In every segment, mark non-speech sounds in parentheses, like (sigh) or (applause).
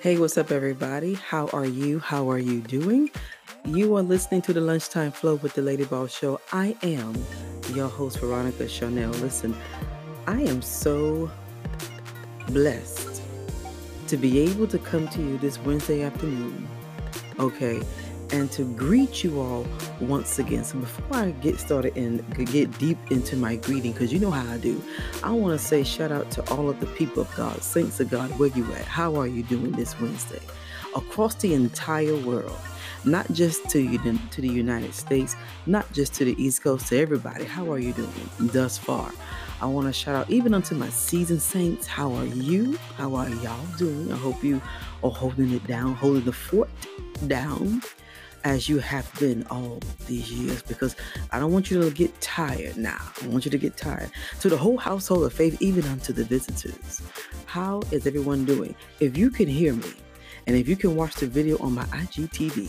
Hey, what's up, everybody? How are you? How are you doing? You are listening to the Lunchtime Flow with the Lady Boss Show. I am your host, Veronica Charnell. Listen, I am so blessed to be able to come to you this Wednesday afternoon, okay, and to greet you all once again. So before I get started and get deep into my greeting, because you know how I do, I want to say shout out to all of the people of God, saints of God, where you at? How are you doing this Wednesday? Across the entire world, not just to you to the United States, not just to the East Coast, to everybody. How are you doing thus far? I want to shout out even unto my seasoned saints. How are you? How are y'all doing? I hope you are holding it down, holding the fort down as you have been all these years because I don't want you to get tired now. I want you to get tired. To the whole household of faith, even unto the visitors. How is everyone doing? If you can hear me and if you can watch the video on my IGTV,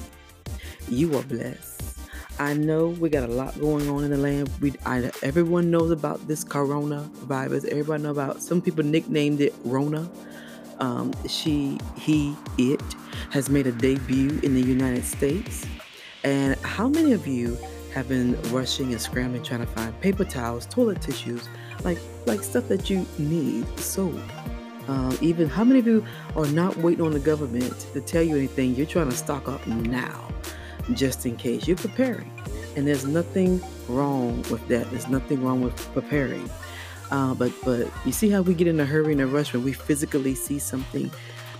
you are blessed. I know we got a lot going on in the land. We, I, everyone knows about this coronavirus. Everybody know about. Some people nicknamed it Rona. Um, she, he, it has made a debut in the United States. And how many of you have been rushing and scrambling trying to find paper towels, toilet tissues, like like stuff that you need, soap? Um, even how many of you are not waiting on the government to tell you anything? You're trying to stock up now, just in case. You're preparing, and there's nothing wrong with that. There's nothing wrong with preparing. Uh, but but you see how we get in a hurry and a rush when we physically see something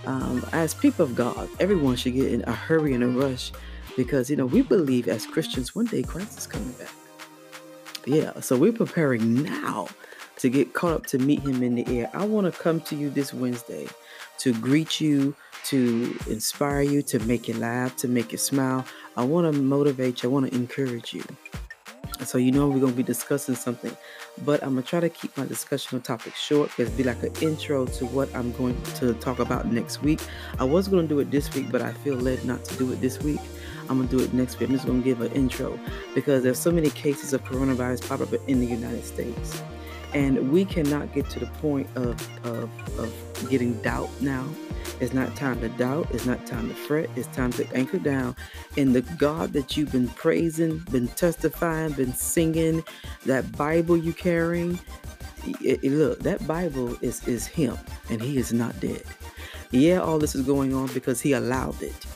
um, as people of God, everyone should get in a hurry and a rush because, you know, we believe as Christians one day Christ is coming back. Yeah, so we're preparing now to get caught up to meet him in the air. I want to come to you this Wednesday to greet you, to inspire you, to make you laugh, to make you smile. I want to motivate you, I want to encourage you. So you know we're gonna be discussing something, but I'm gonna try to keep my discussion on topic short because be like an intro to what I'm going to talk about next week. I was gonna do it this week, but I feel led not to do it this week. I'm gonna do it next week. I'm just gonna give an intro because there's so many cases of coronavirus pop up in the United States, and we cannot get to the point of of, of getting doubt now it's not time to doubt. It's not time to fret. It's time to anchor down in the God that you've been praising, been testifying, been singing, that Bible you carrying. It, it, look, that Bible is is Him, and He is not dead. Yeah, all this is going on because He allowed it.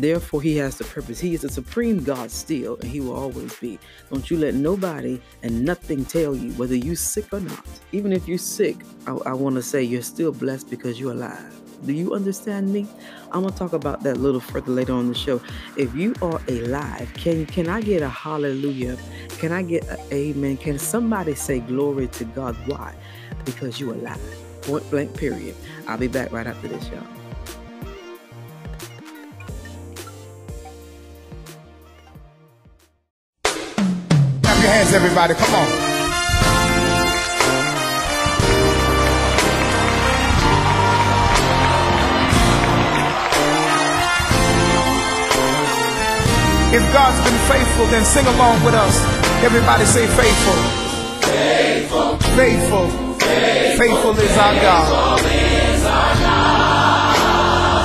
Therefore, He has the purpose. He is the supreme God still, and He will always be. Don't you let nobody and nothing tell you whether you're sick or not. Even if you're sick, I, I want to say you're still blessed because you're alive. Do you understand me? I'm gonna talk about that a little further later on the show. If you are alive, can can I get a hallelujah? Can I get an amen? Can somebody say glory to God? Why? Because you are alive. Point blank. Period. I'll be back right after this, y'all. Your hands, everybody. Come on. If God's been faithful, then sing along with us. Everybody say faithful. Faithful. Faithful. Faithful, faithful is our God.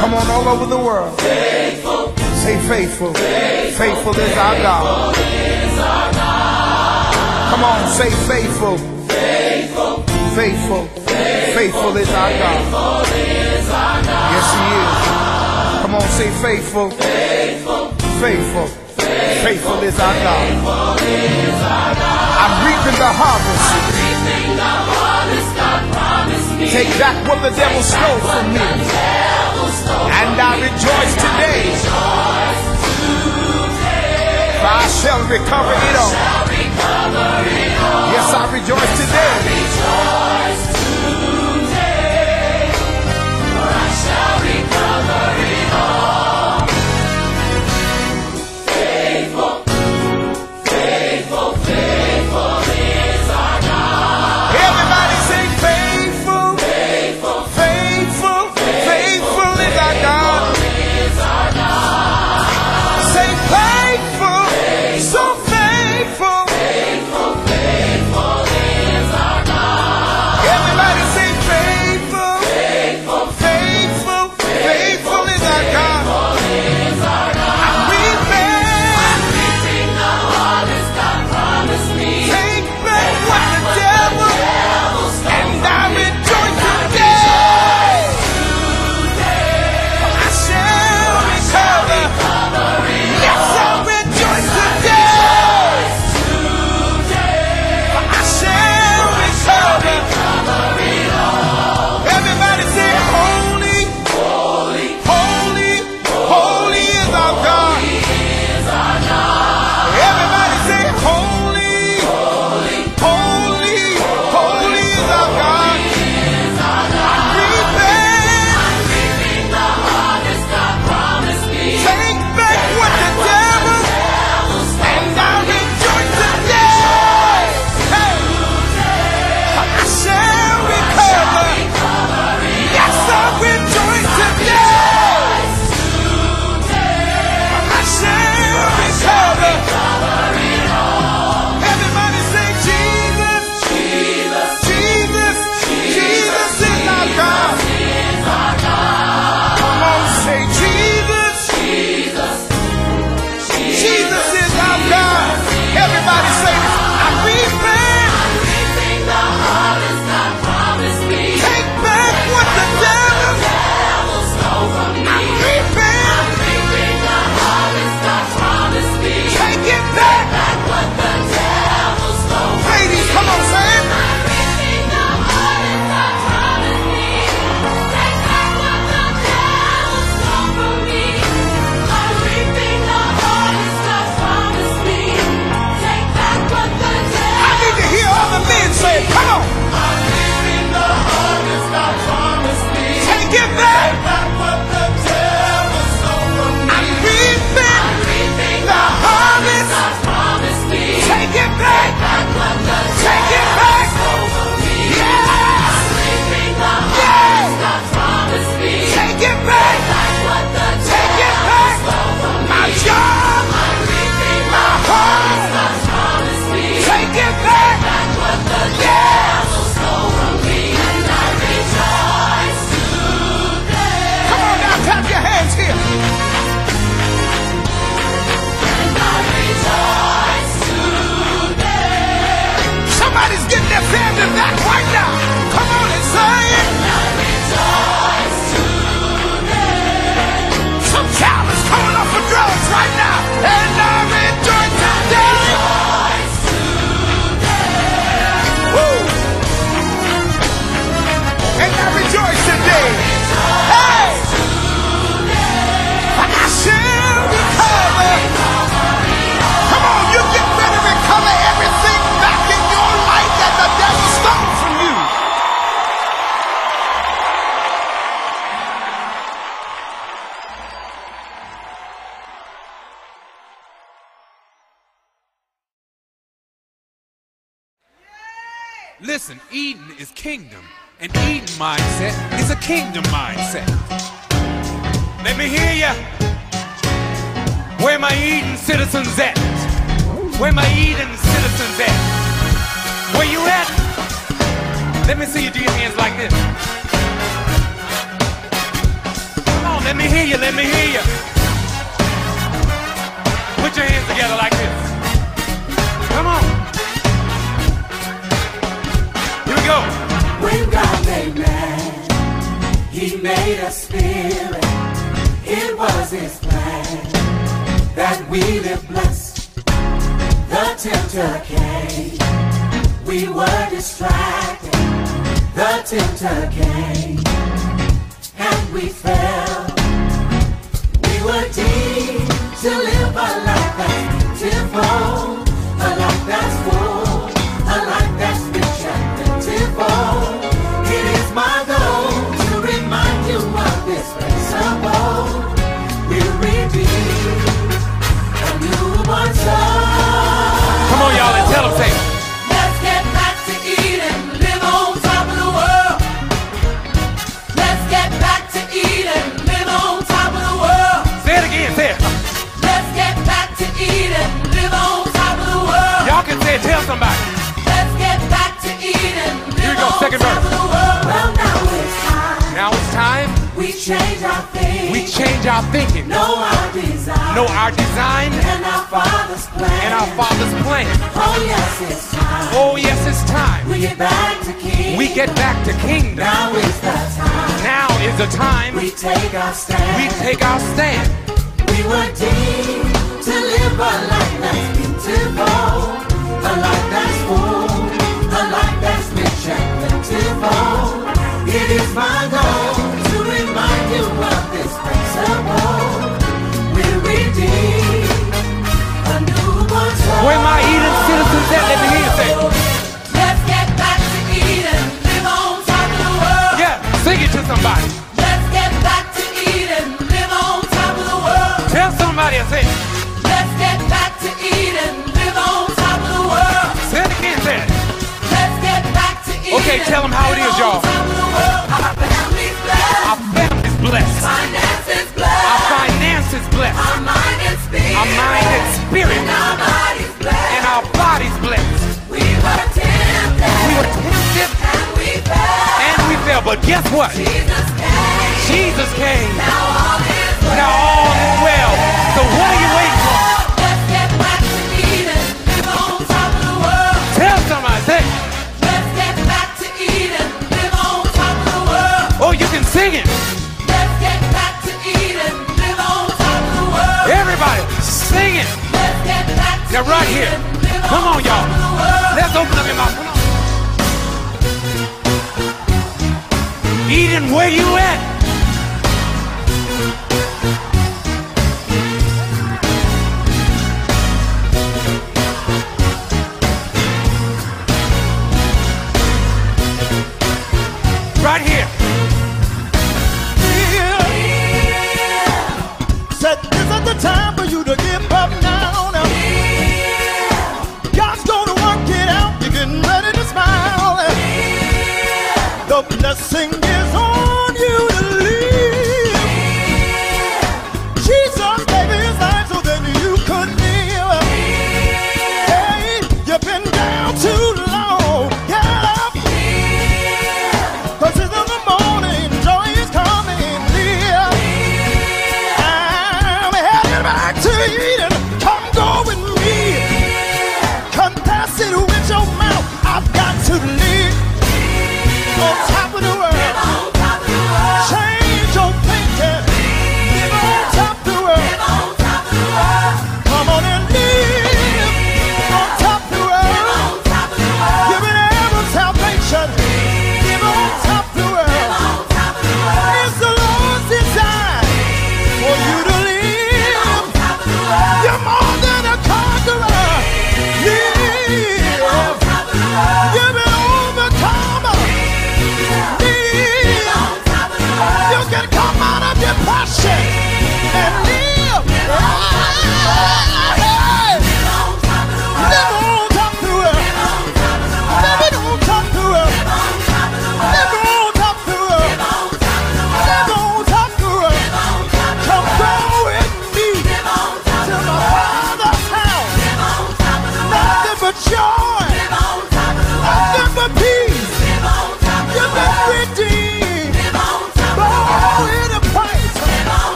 Come on, all over the world. Faithful. Say faithful. Faithful, faithful is our God. Come on, say faithful. Faithful. Faithful. Faithful is our God. Yes, He is. Come on, say faithful. Faithful. Faithful. Faithful is our God. I'm reaping the harvest. Take back what the devil stole from me. And I rejoice today. I shall recover it all. Yes, I rejoice today. Kingdom. An Eden mindset is a kingdom mindset. Let me hear ya. Where my Eden citizens at? Where my Eden citizens at? Where you at? Let me see you do your hands like this. Come on, let me hear you, let me hear you. Put your hands together like this. Man, He made a spirit. It was His plan that we live blessed. The tempter came. We were distracted. The tempter came. And we fell. We were deemed to live a life that's beautiful. A life that's full. Y'all can say it, tell somebody. Let's get back to Eden, Here we go, second verse. Well, now it's time. Now it's time We change our things. we change our thinking, know our design. know our design, and our Father's plan. and our Father's plan. Oh yes, it's time. Oh, yes, it's time. We get back to King. We get back to kingdom. Now is the time. Now is the time We take our stand. we take our stand. We were deemed to live a life that's beautiful, It is my goal but guess what? Jesus came. Jesus came. Now all is well. Now all is well. So what are you waiting for? Let's get back to Eden. Live on top of the world. Tell somebody, say, Let's get back to Eden. Live on top of the world. oh, you can sing it. Let's get back to Eden. Live on top of the world. Everybody, sing it. Let's get back to Now right here. Eden. Live Come on, y'all. of the world. Let's open up your mouth. Come where you at?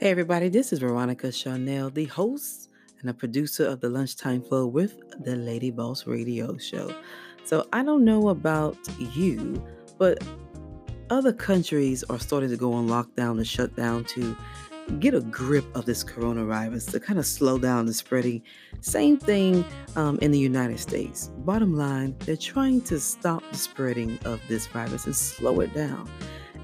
Hey, everybody, this is Veronica Charnell, the host and a producer of the Lunchtime Flow with the Lady Boss Radio Show. So, I don't know about you, but other countries are starting to go on lockdown and shut down to get a grip of this coronavirus to kind of slow down the spreading. Same thing um, in the United States. Bottom line, they're trying to stop the spreading of this virus and slow it down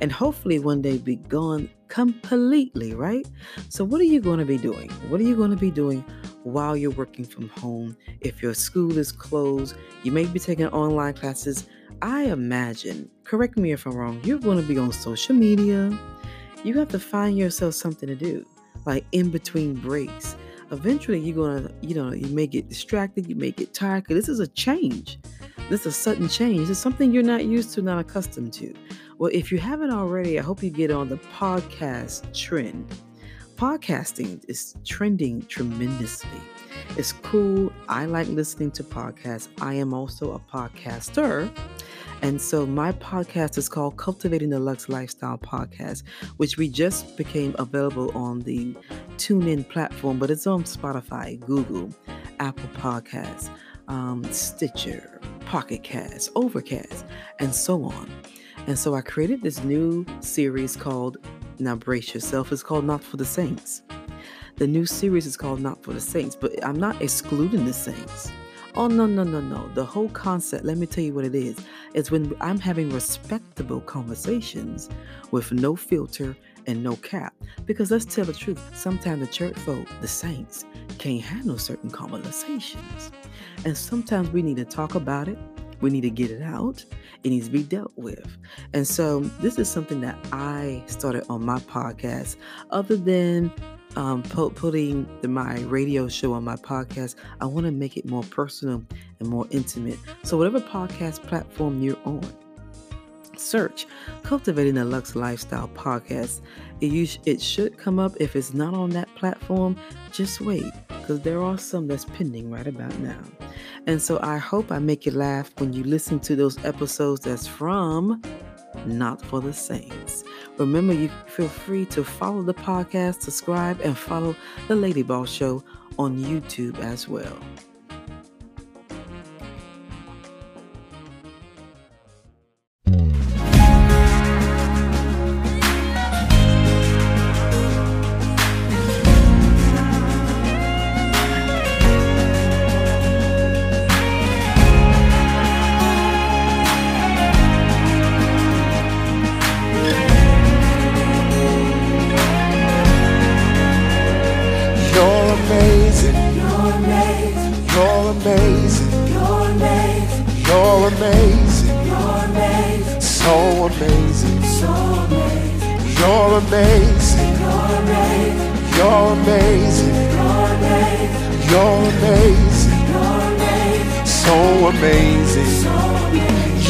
and hopefully one day be gone completely, right? So, what are you going to be doing? What are you going to be doing while you're working from home? If your school is closed, you may be taking online classes. I imagine, correct me if I'm wrong, you're going to be on social media. You have to find yourself something to do, like in between breaks. Eventually, you're going to, you know, you may get distracted, you may get tired, because this is a change. This is a sudden change. It's something you're not used to, not accustomed to. Well, if you haven't already, I hope you get on the podcast trend. Podcasting is trending tremendously. It's cool. I like listening to podcasts. I am also a podcaster. And so my podcast is called Cultivating the Lux Lifestyle Podcast, which we just became available on the TuneIn platform, but it's on Spotify, Google, Apple Podcasts, um, Stitcher, Pocket Cast, Overcast, and so on. And so I created this new series called, now brace yourself, it's called Not for the Saints. The new series is called Not for the Saints, but I'm not excluding the saints. Oh, no, no, no, no. The whole concept, let me tell you what it is, is when I'm having respectable conversations with no filter and no cap. Because let's tell the truth, sometimes the church folk, the saints, can't handle certain conversations. And sometimes we need to talk about it, we need to get it out. It needs to be dealt with. And so, this is something that I started on my podcast. Other than um, putting the, my radio show on my podcast, I want to make it more personal and more intimate. So, whatever podcast platform you're on, search Cultivating a Lux Lifestyle podcast. It, it should come up. If it's not on that platform, just wait because there are some that's pending right about now. And so I hope I make you laugh when you listen to those episodes that's from Not for the Saints. Remember, you feel free to follow the podcast, subscribe, and follow the Lady Boss Show on YouTube as well. amazing. So amazing. You're amazing. You're amazing. You're amazing. So amazing.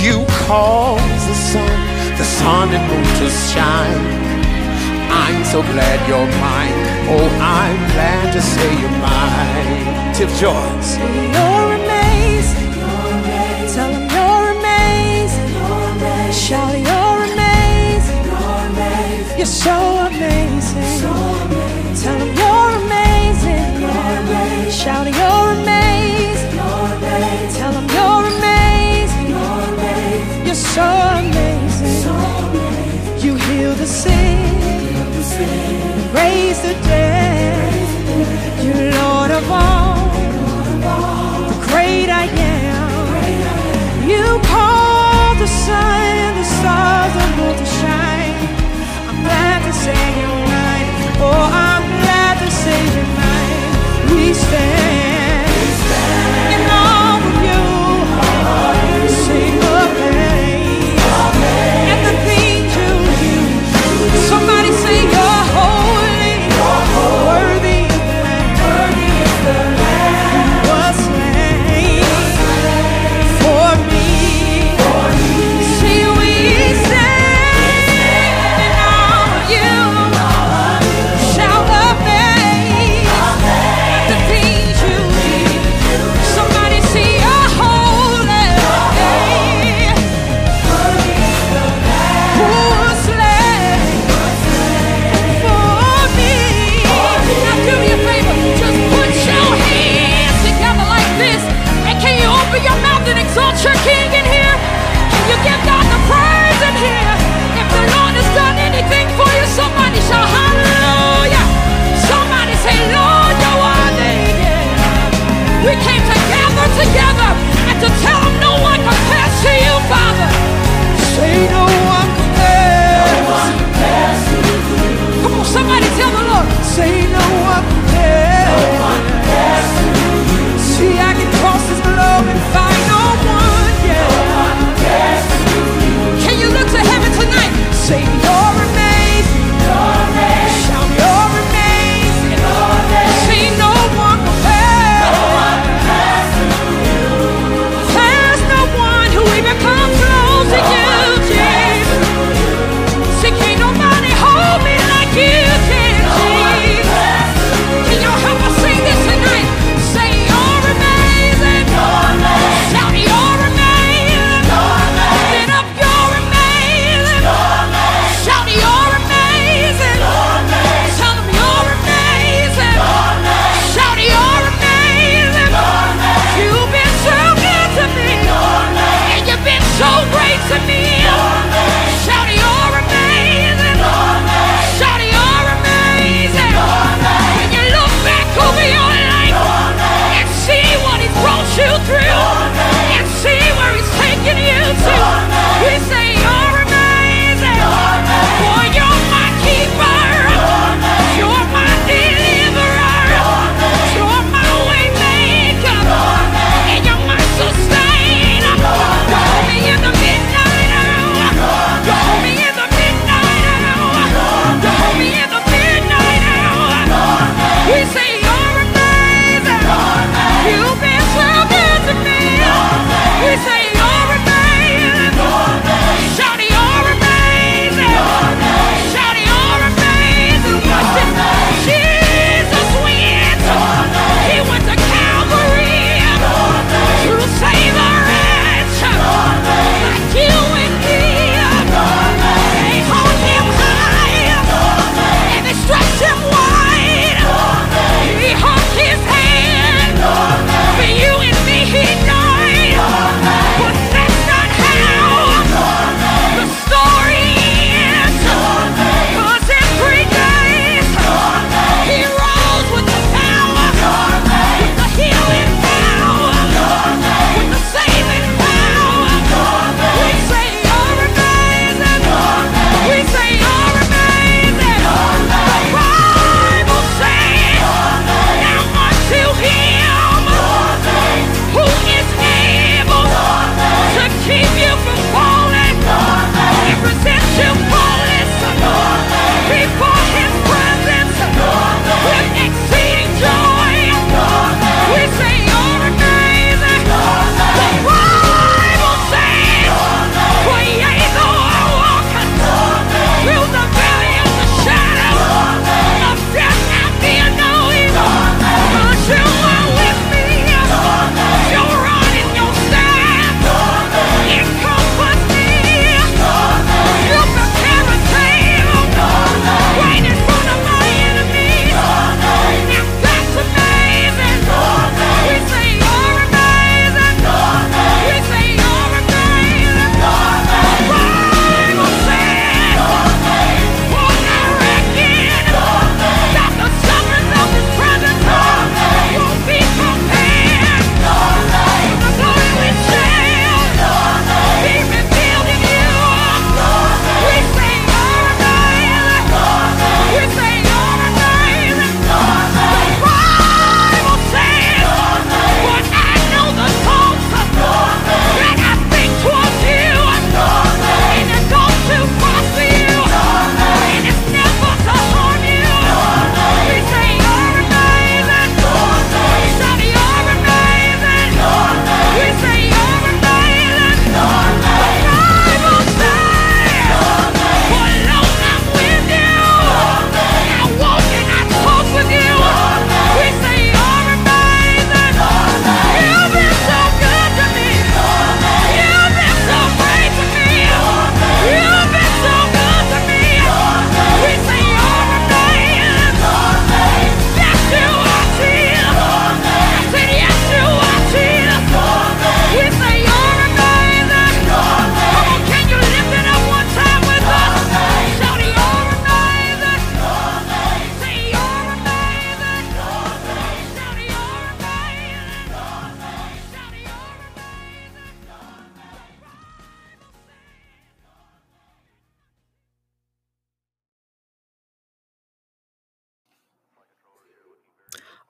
You cause the sun, the sun and moon to shine. I'm so glad you're mine. Oh, I'm glad to say you're mine. Tip Joyce. You're so amazing. So amazing. Tell them you're amazing. You're. Shout you're amazing. you're. Tell them you're amazing. You're, so, amazing. You heal the sick. Raise the dead. You're Lord of all. Great I am. You call the sun, and the stars, the say you're right. Oh, I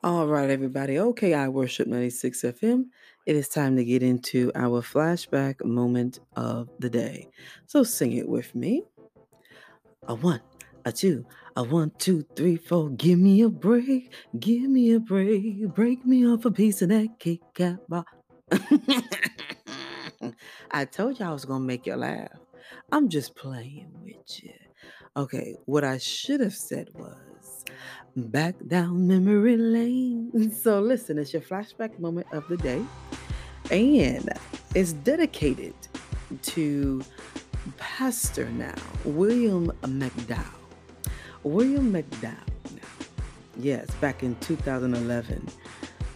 All right, everybody. Okay, I worship 96 FM. It is time to get into our flashback moment of the day. So sing it with me. A one, a two, a one, two, three, four. Give me a break. Give me a break. Break me off a piece of that Kit Kat bar. (laughs) I told you I was gonna make you laugh. I'm just playing with you. Okay, what I should have said was back down memory lane. (laughs) So listen, it's your flashback moment of the day, and it's dedicated to Pastor now, William McDowell. William McDowell. Yes, back in 2011.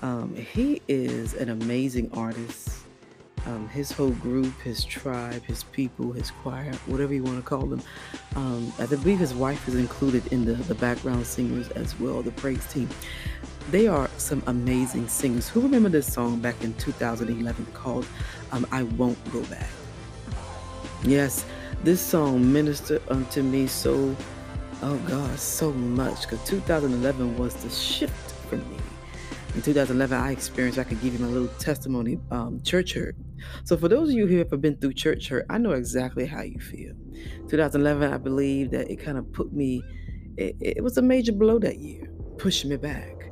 Um, he is an amazing artist. Um, his whole group, his tribe, his people, his choir, whatever you want to call them. Um, I believe his wife is included in the, the background singers as well, the praise team. They are some amazing singers. Who remember this song back in 2011 called um, I Won't Go Back? Yes, this song ministered unto me so, oh God, so much. Because 2011 was the shift for me. In 2011, I experienced, I could give you my little testimony, um, church hurt. So, for those of you who have been through church hurt, I know exactly how you feel. 2011, I believe that it kind of put me, it, it was a major blow that year, pushed me back.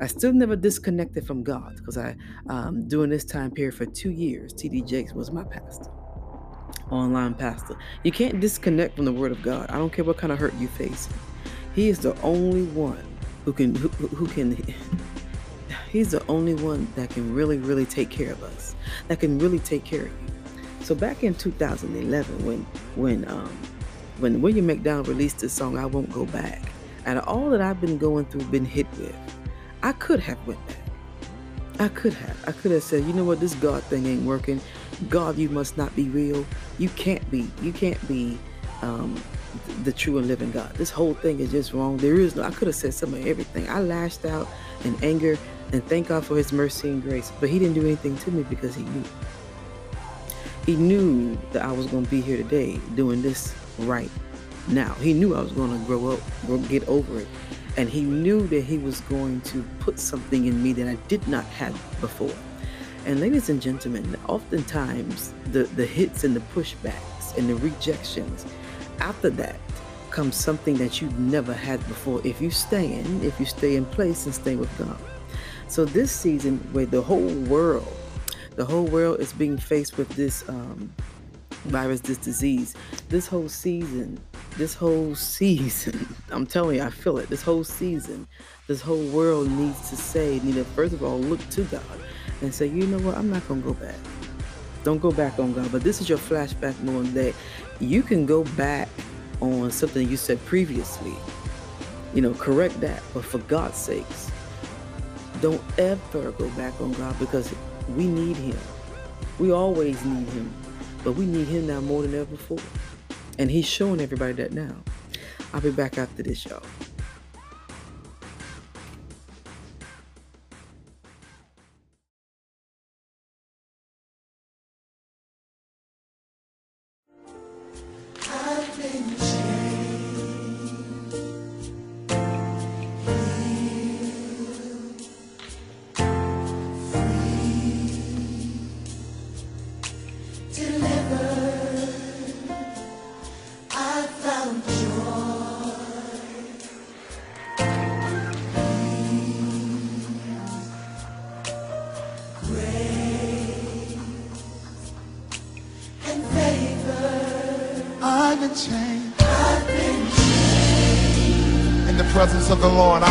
I still never disconnected from God because I, um, during this time period for two years, TD Jakes was my pastor online pastor. You can't disconnect from the word of God. I don't care what kind of hurt you face. He is the only one who can who, who can (laughs) he's the only one that can really really take care of us. That can really take care of you. So back in 2011 when when um when William McDowell released this song I Won't Go Back, out of all that I've been going through, been hit with, I could have went back. I could have. I could have said, you know what, this God thing ain't working. God, you must not be real. You can't be. You can't be um, the true and living God. This whole thing is just wrong. There is no. I could have said some of everything. I lashed out in anger and thank God for His mercy and grace. But He didn't do anything to me because He knew. He knew that I was going to be here today doing this right now. He knew I was going to grow up, get over it. And he knew that he was going to put something in me that I did not have before. And ladies and gentlemen, oftentimes the, the hits and the pushbacks and the rejections, after that comes something that you've never had before if you stay in, if you stay in place and stay with God. So this season where the whole world, the whole world is being faced with this um, virus, this disease, this whole season, this whole (laughs) season, I'm telling you, I feel it. This whole season, this whole world needs to say, need to first of all look to God and say, you know what, I'm not gonna go back. Don't go back on God. But this is your flashback moment that you can go back on something you said previously. You know, correct that. But for God's sakes, don't ever go back on God because we need Him. We always need Him, but we need Him now more than ever before. And He's showing everybody that now. I'll be back after this, y'all. Of the Lord,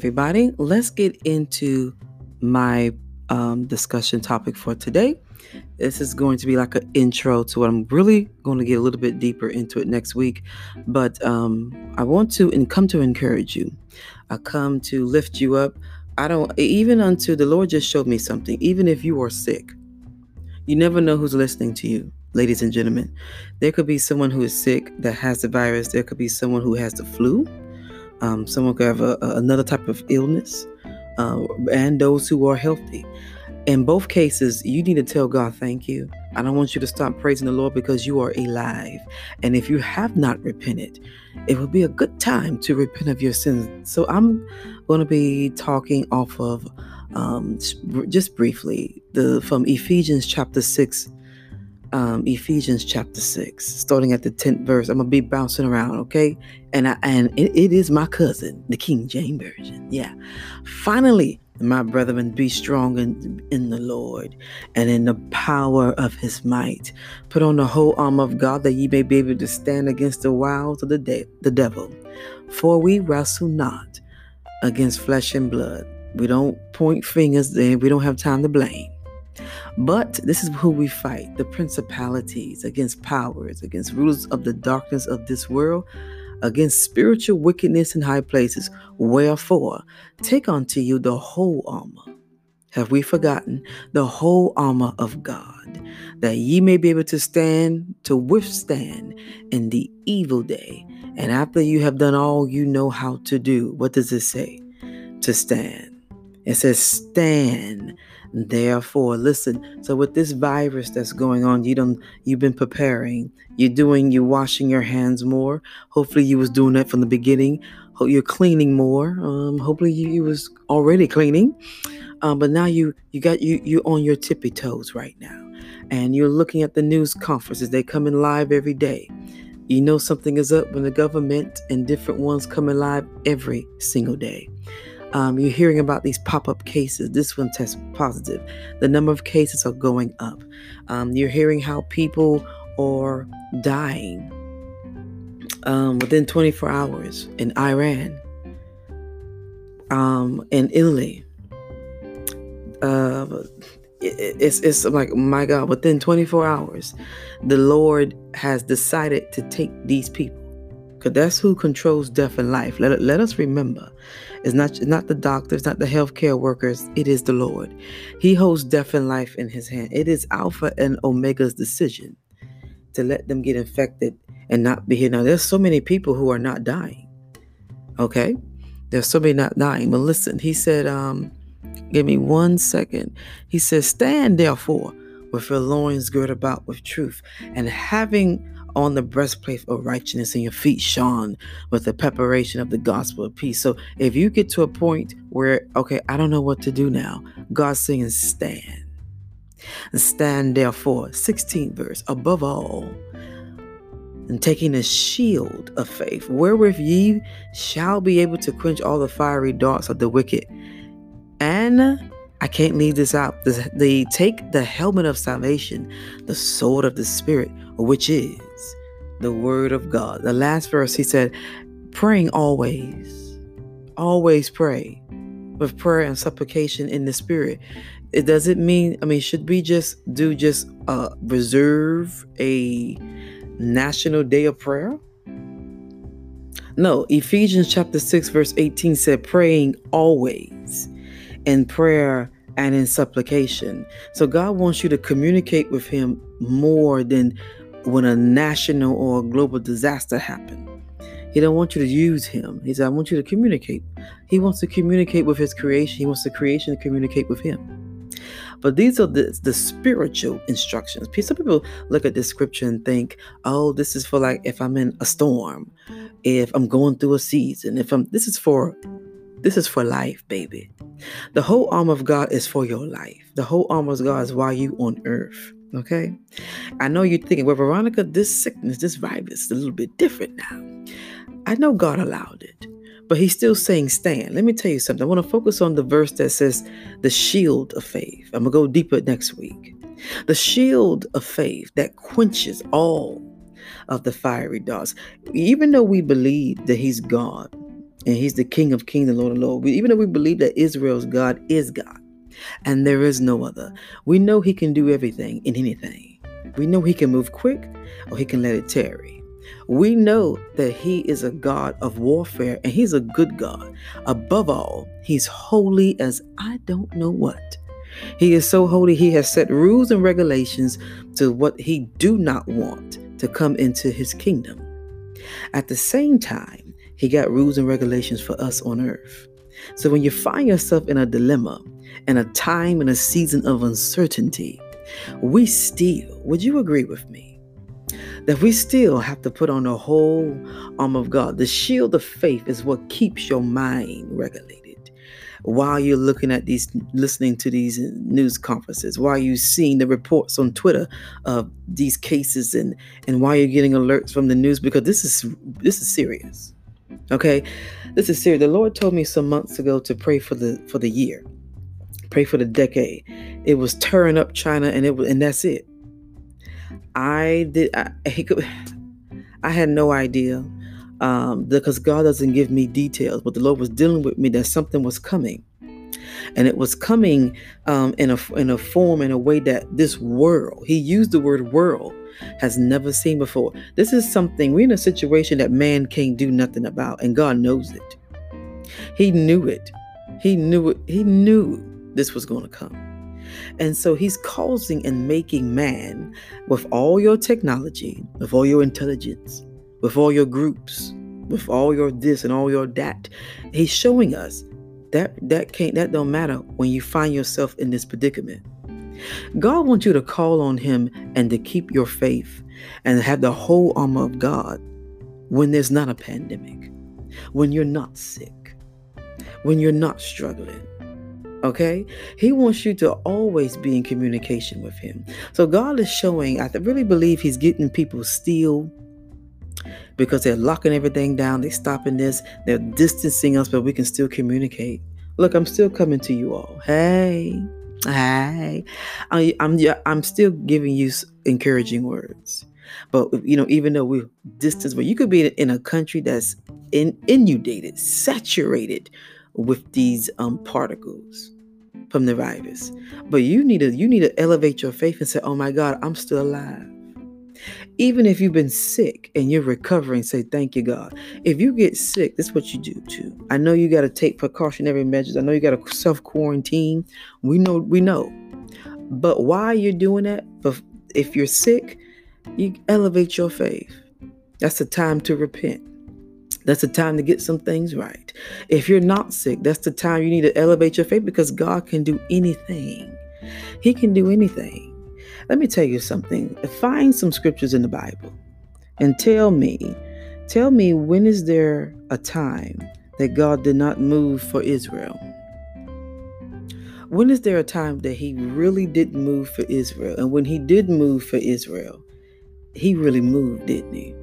everybody, let's get into my um, discussion topic for today. This is going to be like an intro to what I'm really going to get a little bit deeper into it next week. But um, I want to and come to encourage you. I come to lift you up. I don't even unto the Lord just showed me something. Even if you are sick, you never know who's listening to you, ladies and gentlemen. There could be someone who is sick that has the virus. There could be someone who has the flu. Um, someone could have a, a- another type of illness, uh, and those who are healthy. In both cases, you need to tell God, thank you. I don't want you to stop praising the Lord because you are alive. And if you have not repented, it will be a good time to repent of your sins. So I'm going to be talking off of um, just briefly the from Ephesians chapter 6 um, Ephesians chapter 6, starting at the 10th verse. I'm going to be bouncing around, okay? And I, and it, it is my cousin, the King James Version. Yeah. Finally, my brethren, be strong in, in the Lord and in the power of his might. Put on the whole armor of God that ye may be able to stand against the wiles of the, de- the devil. For we wrestle not against flesh and blood. We don't point fingers there. We don't have time to blame. But this is who we fight the principalities, against powers, against rulers of the darkness of this world, against spiritual wickedness in high places. Wherefore, take unto you the whole armor. Have we forgotten the whole armor of God, that ye may be able to stand, to withstand in the evil day? And after you have done all you know how to do, what does it say? To stand. It says, stand Therefore, listen. So with this virus that's going on, you don't you've been preparing. You're doing you're washing your hands more. Hopefully you was doing that from the beginning. Ho- You're cleaning more. Um, hopefully you, you was already cleaning. Um, but now you you got you you on your tippy toes right now. And you're looking at the news conferences. They come in live every day. You know something is up when the government and different ones coming live every single day. Um, you're hearing about these pop-up cases. This one tests positive. The number of cases are going up. Um, you're hearing how people are dying um, within 24 hours in Iran, um, in Italy. Uh, it- it's it's like my God, within 24 hours, the Lord has decided to take these people. Because that's who controls death and life. Let, let us remember. It's not, it's not the doctors, not the healthcare workers. It is the Lord. He holds death and life in his hand. It is Alpha and Omega's decision to let them get infected and not be here. Now, there's so many people who are not dying. Okay? There's so many not dying. But listen, he said, um, give me one second. He says, Stand therefore with your loins girded about with truth, and having on the breastplate of righteousness and your feet shone with the preparation of the gospel of peace. So if you get to a point where, okay, I don't know what to do now, God's saying, stand. And stand therefore, 16th verse, above all, and taking a shield of faith, wherewith ye shall be able to quench all the fiery darts of the wicked. And I can't leave this out. The, the take the helmet of salvation, the sword of the spirit, which is the word of God. The last verse he said, praying always. Always pray with prayer and supplication in the spirit. It doesn't mean, I mean, should we just do just uh reserve a national day of prayer? No, Ephesians chapter 6, verse 18 said, praying always in prayer and in supplication. So God wants you to communicate with Him more than when a national or a global disaster happened. He don't want you to use him. He said, I want you to communicate. He wants to communicate with his creation. He wants the creation to communicate with him. But these are the, the spiritual instructions. Some people look at this scripture and think, oh, this is for like if I'm in a storm, if I'm going through a season, if I'm this is for this is for life, baby. The whole arm of God is for your life. The whole arm of God is why you on earth. Okay. I know you're thinking, well, Veronica, this sickness, this virus is a little bit different now. I know God allowed it, but He's still saying, stand. Let me tell you something. I want to focus on the verse that says, the shield of faith. I'm going to go deeper next week. The shield of faith that quenches all of the fiery darts. Even though we believe that He's God and He's the King of kings and Lord of lords, even though we believe that Israel's God is God, and there is no other. We know He can do everything in anything. We know He can move quick or He can let it tarry. We know that He is a God of warfare and He's a good God. Above all, He's holy as I don't know what. He is so holy, He has set rules and regulations to what He do not want to come into His kingdom. At the same time, He got rules and regulations for us on earth. So when you find yourself in a dilemma, in a time and a season of uncertainty, we still, would you agree with me? That we still have to put on the whole arm of God. The shield of faith is what keeps your mind regulated while you're looking at these, listening to these news conferences, while you're seeing the reports on Twitter of these cases, and and while you're getting alerts from the news, because this is this is serious. Okay, this is serious. The Lord told me some months ago to pray for the for the year, pray for the decade. It was tearing up China, and it was, and that's it. I did. I, (laughs) I had no idea um, because God doesn't give me details, but the Lord was dealing with me that something was coming, and it was coming um, in a in a form in a way that this world. He used the word world has never seen before. This is something, we're in a situation that man can't do nothing about, and God knows it. He knew it. He knew it. He knew this was going to come. And so he's causing and making man with all your technology, with all your intelligence, with all your groups, with all your this and all your that. He's showing us that that can't that don't matter when you find yourself in this predicament. God wants you to call on Him and to keep your faith and have the whole armor of God when there's not a pandemic, when you're not sick, when you're not struggling. Okay? He wants you to always be in communication with Him. So God is showing, I really believe He's getting people still because they're locking everything down, they're stopping this, they're distancing us, but we can still communicate. Look, I'm still coming to you all. Hey. hey, I, I'm I'm still giving you encouraging words, but you know, even though we're distance, but you could be in a country that's in, inundated, saturated with these um, particles from the virus, but you need to you need to elevate your faith and say, "Oh my God, I'm still alive." Even if you've been sick and you're recovering, say, Thank you, God. If you get sick, that's what you do too. I know you got to take precautionary measures. I know you got to self quarantine. We know, we know. But why you're doing that, if you're sick, you elevate your faith. That's the time to repent. That's the time to get some things right. If you're not sick, that's the time you need to elevate your faith because God can do anything. He can do anything. Let me tell you something. Find some scriptures in the Bible and tell me, tell me when is there a time that God did not move for Israel? When is there a time that he really didn't move for Israel? And when he did move for Israel, he really moved, didn't he?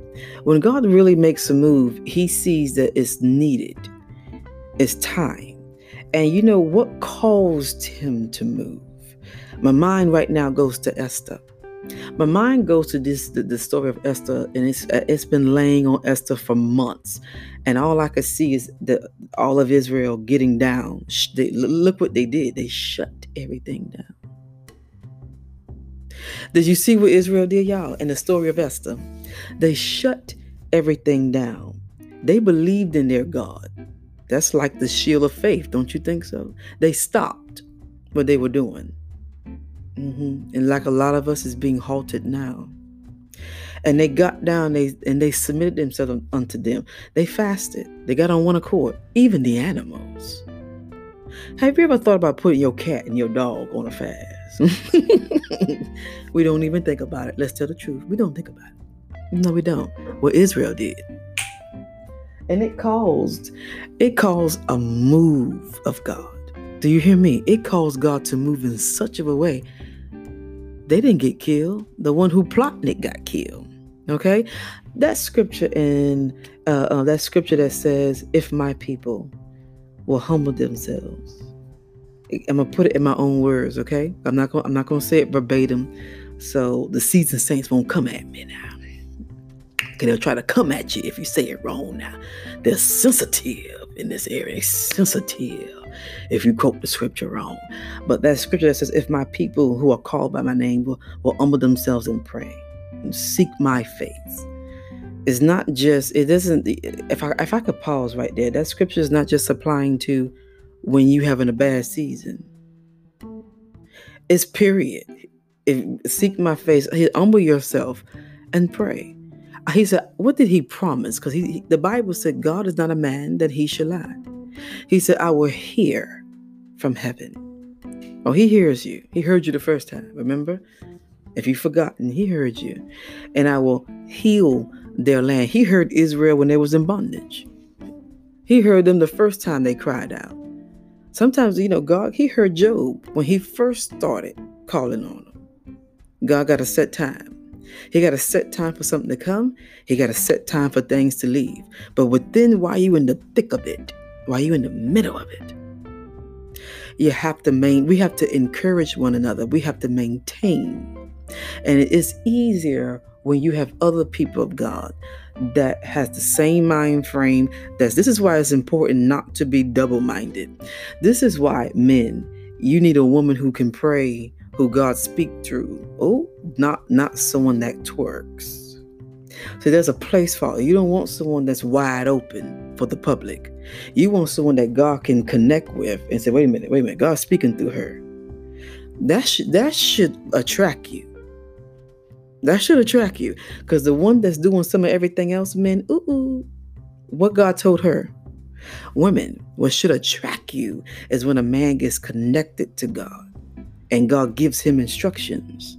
When God really makes a move, he sees that it's needed, it's time. And you know what caused him to move? My mind right now goes to Esther. My mind goes to this the, the story of Esther, and it's uh, it's been laying on Esther for months, and all I could see is the all of Israel getting down. They, look what they did; they shut everything down. Did you see what Israel did, y'all, in the story of Esther? They shut everything down. They believed in their God. That's like the shield of faith, don't you think so? They stopped what they were doing. Mm-hmm. And like a lot of us is being halted now. And they got down they and they submitted themselves unto them. They fasted. They got on one accord, even the animals. Have you ever thought about putting your cat and your dog on a fast? (laughs) we don't even think about it. Let's tell the truth. We don't think about it. No, we don't. What Israel did. And it caused it caused a move of God. Do you hear me? It caused God to move in such of a way. They didn't get killed. The one who plotted it got killed. Okay, that scripture in uh, uh, that scripture that says, "If my people will humble themselves," I'm gonna put it in my own words. Okay, I'm not gonna I'm not gonna say it verbatim, so the seasoned saints won't come at me now. Okay, they'll try to come at you if you say it wrong. Now they're sensitive in this area. Sensitive if you quote the scripture wrong. But that scripture that says, If my people who are called by my name will, will humble themselves and pray and seek my face. It's not just, it doesn't, if I, if I could pause right there, that scripture is not just applying to when you having a bad season. It's period. If, seek my face, humble yourself and pray. He said, What did he promise? Because he, the Bible said, God is not a man that he should lie. He said, I will hear from heaven. Oh, he hears you. He heard you the first time, remember? If you've forgotten, he heard you. And I will heal their land. He heard Israel when they was in bondage. He heard them the first time they cried out. Sometimes, you know, God, he heard Job when he first started calling on him. God got a set time. He got a set time for something to come. He got a set time for things to leave. But within, while you in the thick of it, while you're in the middle of it. You have to main we have to encourage one another. We have to maintain. And it is easier when you have other people of God that has the same mind frame that's this is why it's important not to be double-minded. This is why men, you need a woman who can pray, who God speak through. Oh, not not someone that twerks. So there's a place for it. You don't want someone that's wide open for the public. You want someone that God can connect with and say, wait a minute, wait a minute, God's speaking through her. That should that should attract you. That should attract you. Because the one that's doing some of everything else, men, ooh, ooh, what God told her. Women, what should attract you is when a man gets connected to God and God gives him instructions.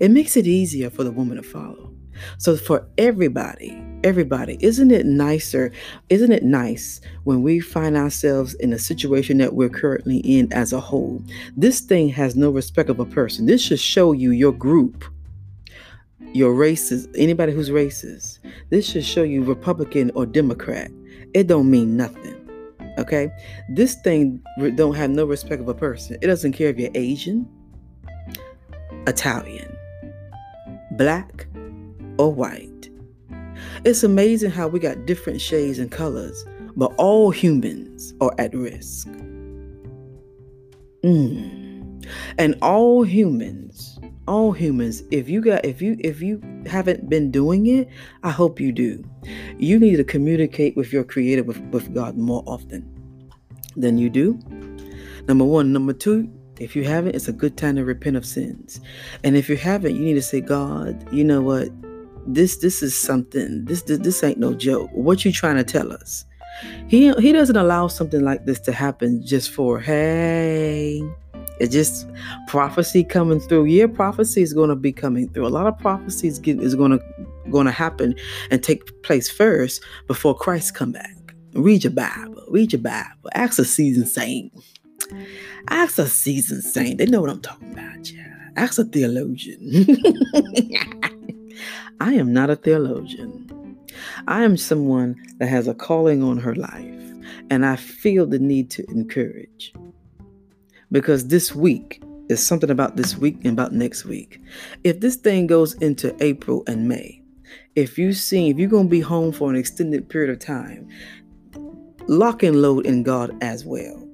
It makes it easier for the woman to follow. So for everybody, everybody, isn't it nicer? Isn't it nice when we find ourselves in a situation that we're currently in as a whole? This thing has no respect of a person. This should show you your group, your races, anybody who's racist. This should show you Republican or Democrat. It don't mean nothing. Okay? This thing don't have no respect of a person. It doesn't care if you're Asian, Italian, black, or white. It's amazing how we got different shades and colors, but all humans are at risk. Mm. And all humans, all humans, if you got if you if you haven't been doing it, I hope you do. You need to communicate with your creator with, with God more often than you do. Number one. Number two, if you haven't, it's a good time to repent of sins. And if you haven't, you need to say, God, you know what? this this is something. This this, this ain't no joke. What you trying to tell us? He he doesn't allow something like this to happen just for hey. It's just prophecy coming through. Yeah, prophecy is going to be coming through. A lot of prophecies get, is going to going to happen and take place first before Christ come back. Read your Bible. Read your Bible. Ask a seasoned saint. Ask a seasoned saint. They know what I'm talking about, yeah. Ask a theologian. (laughs) I am not a theologian. I am someone that has a calling on her life, and I feel the need to encourage. Because this week is something about this week and about next week. If this thing goes into April and May, if you see, if you're going to be home for an extended period of time, lock and load in God as well.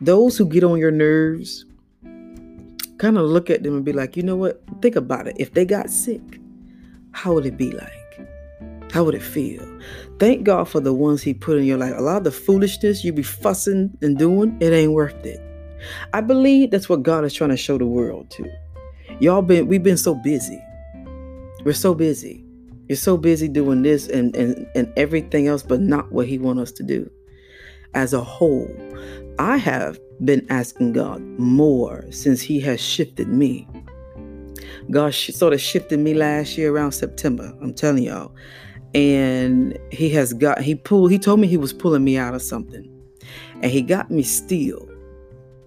Those who get on your nerves, kind of look at them and be like, you know what? Think about it. If they got sick, how would it be like? How would it feel? Thank God for the ones He put in your life. A lot of the foolishness you be fussing and doing, it ain't worth it. I believe that's what God is trying to show the world too. Y'all been we've been so busy. We're so busy. You're so busy doing this and, and, and everything else, but not what He wants us to do. As a whole, I have been asking God more since He has shifted me. God sort of shifted me last year around September. I'm telling y'all. And he has got he pulled he told me he was pulling me out of something. And he got me still.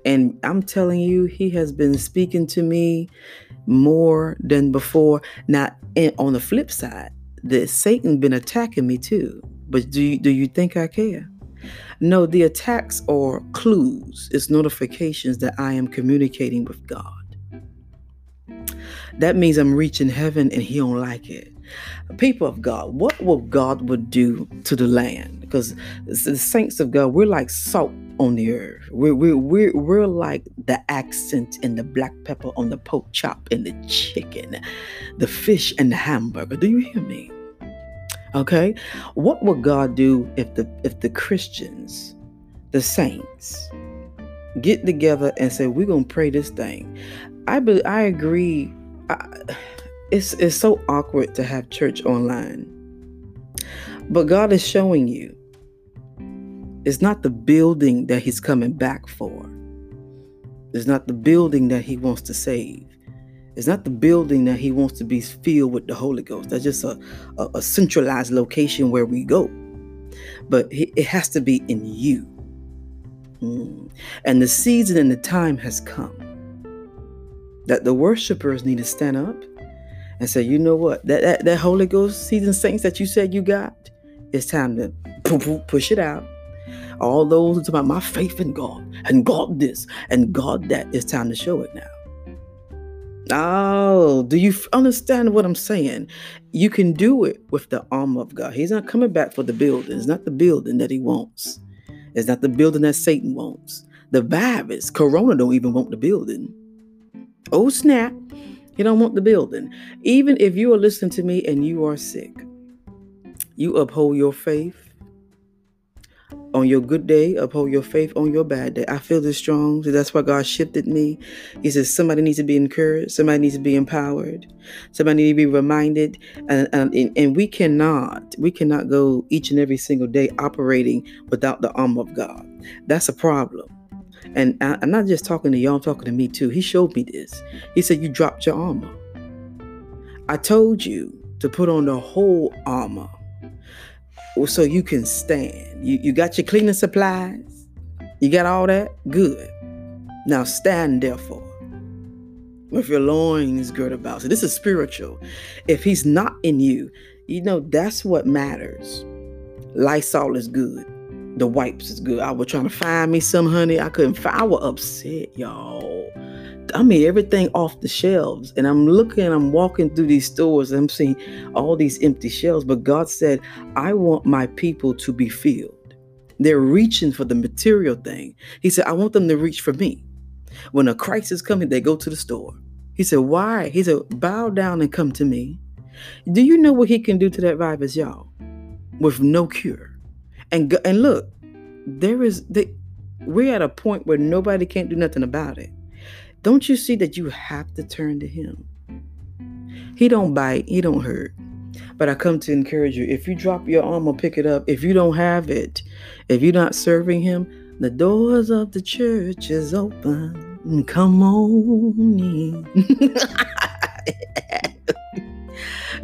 And I'm telling you, he has been speaking to me more than before. Now, and on the flip side, the Satan been attacking me too. But do you, do you think I care? No, the attacks are clues. It's notifications that I am communicating with God. That means I'm reaching heaven and he don't like it. People of God, what will God would do to the land? Because the saints of God, we're like salt on the earth. We're, we're, we're, we're like the accent and the black pepper on the pork chop and the chicken, the fish and the hamburger. Do you hear me? Okay. What would God do if the if the Christians, the saints, get together and say, we're gonna pray this thing? I be, I agree. I, it's it's so awkward to have church online. But God is showing you it's not the building that he's coming back for. It's not the building that he wants to save. It's not the building that he wants to be filled with the Holy Ghost. That's just a, a, a centralized location where we go. But it has to be in you. Mm. And the season and the time has come that the worshipers need to stand up and say, you know what, that, that, that Holy Ghost season saints that you said you got, it's time to push it out. All those talk about my faith in God and God this and God that, it's time to show it now. Oh, do you understand what I'm saying? You can do it with the armor of God. He's not coming back for the building. It's not the building that he wants. It's not the building that Satan wants. The virus, Corona, don't even want the building. Oh snap! You don't want the building. Even if you are listening to me and you are sick, you uphold your faith on your good day, uphold your faith on your bad day. I feel this strong. So that's why God shifted me. He says somebody needs to be encouraged, somebody needs to be empowered, somebody needs to be reminded. And, and, and we cannot, we cannot go each and every single day operating without the armor of God. That's a problem. And I, am not just talking to y'all, I'm talking to me too. He showed me this. He said, You dropped your armor. I told you to put on the whole armor so you can stand. You, you got your cleaning supplies? You got all that? Good. Now stand therefore with your loins girded about. So this is spiritual. If he's not in you, you know that's what matters. Lysol is good the wipes is good. I was trying to find me some honey. I couldn't find. I was upset, y'all. I mean, everything off the shelves. And I'm looking, I'm walking through these stores, and I'm seeing all these empty shelves. But God said, I want my people to be filled. They're reaching for the material thing. He said, I want them to reach for me. When a crisis comes, they go to the store. He said, Why? He said, Bow down and come to me. Do you know what he can do to that virus, y'all? With no cure. And and look, there is the we're at a point where nobody can't do nothing about it. Don't you see that you have to turn to him? He don't bite, he don't hurt. But I come to encourage you. If you drop your arm or pick it up, if you don't have it, if you're not serving him, the doors of the church is open. Come on in.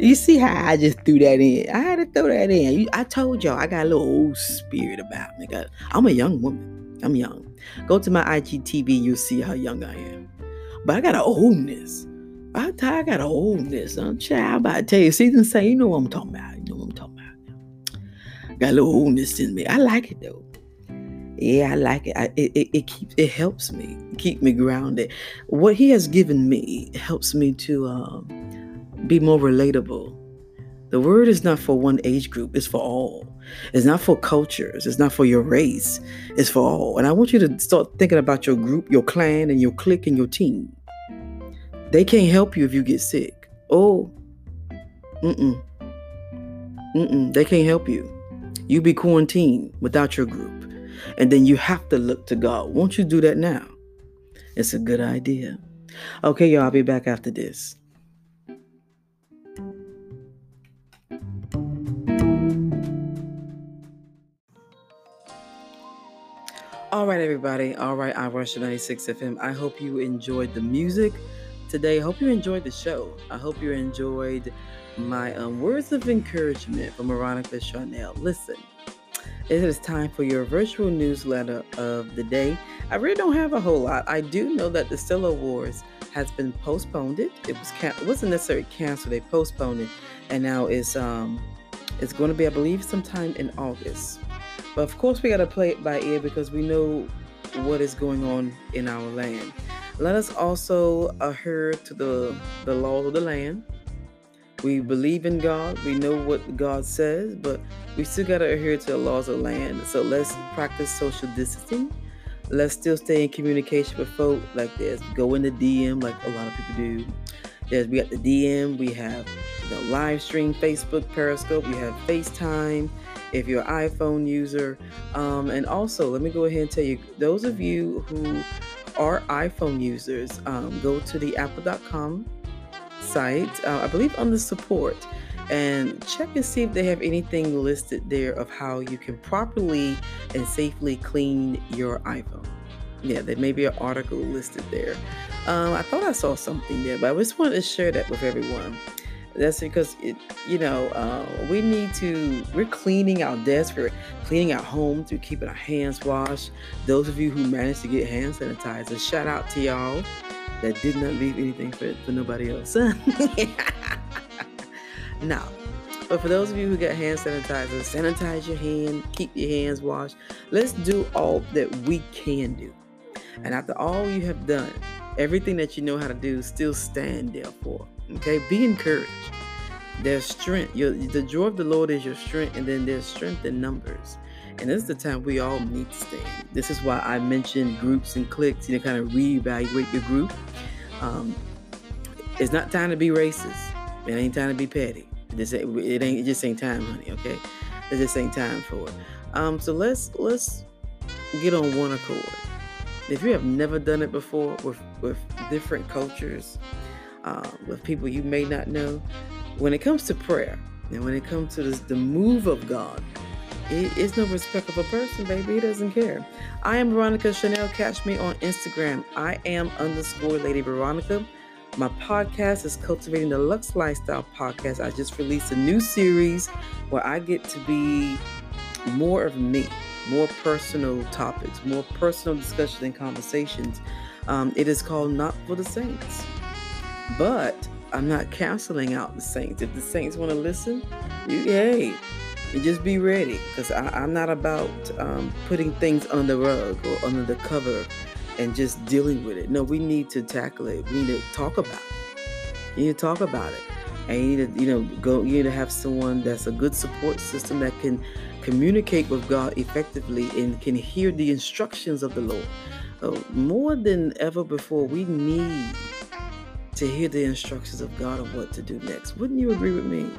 (laughs) you see how I just threw that in? I had to throw that in. I told y'all I got a little old spirit about me. I'm a young woman. I'm young. Go to my IGTV, you'll see how young I am. But I got an oldness. I, I got an oldness. I'm child. I'm about to tell you. Season say, you know what I'm talking about. You know what I'm talking about. Got a little oldness in me. I like it though. Yeah, I like it. I, it, it. It keeps. It helps me keep me grounded. What he has given me helps me to um, be more relatable. The word is not for one age group. It's for all. It's not for cultures. It's not for your race. It's for all. And I want you to start thinking about your group, your clan, and your clique and your team. They can't help you if you get sick. Oh, mm-mm. Mm-mm. They can't help you. You be quarantined without your group. And then you have to look to God. Won't you do that now? It's a good idea. Okay, y'all, I'll be back after this. All right, everybody. All right, I Rush 96 FM. I hope you enjoyed the music today. I hope you enjoyed the show. I hope you enjoyed my um, words of encouragement from Veronica Charnell. Listen, it is time for your virtual newsletter of the day. I really don't have a whole lot. I do know that the Stellar Awards has been postponed. It it was can- it wasn't necessarily canceled. They postponed it, and now it's um it's going to be I believe sometime in August. But of course, we got to play it by ear because we know what is going on in our land. Let us also adhere to the, the laws of the land. We believe in God. We know what God says, but we still got to adhere to the laws of the land. So let's practice social distancing. Let's still stay in communication with folk. Like there's go in the DM, like a lot of people do. There's we got the DM. We have the live stream, Facebook, Periscope. We have FaceTime if you're an iPhone user. Um, and also, let me go ahead and tell you those of you who are iPhone users, um, go to the apple.com site, uh, I believe on the support, and check and see if they have anything listed there of how you can properly and safely clean your iPhone. Yeah, there may be an article listed there. Um, I thought I saw something there, but I just wanted to share that with everyone. That's because it, you know, uh, we need to. We're cleaning our desks, we're cleaning our homes, we're keeping our hands washed. Those of you who managed to get hand sanitizer, shout out to y'all that did not leave anything for, for nobody else. (laughs) no, but for those of you who got hand sanitizer, sanitize your hand, keep your hands washed. Let's do all that we can do. And after all you have done, everything that you know how to do, still stand there for. Okay, be encouraged. There's strength. Your, the joy of the Lord is your strength, and then there's strength in numbers. And this is the time we all need to stand. This is why I mentioned groups and cliques. You know, kind of reevaluate your group. Um, it's not time to be racist. It ain't time to be petty. This ain't, it ain't. It just ain't time, honey. Okay, it just ain't time for it. Um, so let's let's get on one accord. If you have never done it before with with different cultures, uh, with people you may not know, when it comes to prayer and when it comes to this, the move of God, it is no respect of a person, baby. He doesn't care. I am Veronica Charnell. Catch me on Instagram. I am underscore Lady Veronica. My podcast is Cultivating the Lux Lifestyle Podcast. I just released a new series where I get to be more of me, more personal topics, more personal discussions and conversations. Um, it is called Not for the Saints. But I'm not canceling out the saints. If the saints want to listen, you hey, you just be ready because I'm not about um, putting things under the rug or under the cover and just dealing with it. No, we need to tackle it. We need to talk about it. You need to talk about it. And you need to, you know, go. You need to have someone that's a good support system that can communicate with God effectively and can hear the instructions of the Lord. Uh, more than ever before, we need to hear the instructions of God of what to do next. Wouldn't you agree with me?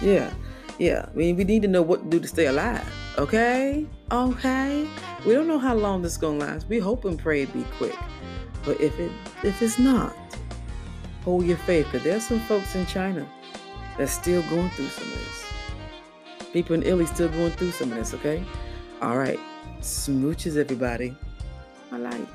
Yeah, yeah. I mean, we need to know what to do to stay alive. Okay, okay. We don't know how long this is gonna last. We hope and pray it be quick, but if it if it's not, hold your faith because there's some folks in China that's still going through some of this. People in Italy still going through some of this, okay? All right. Smooches, everybody. I like.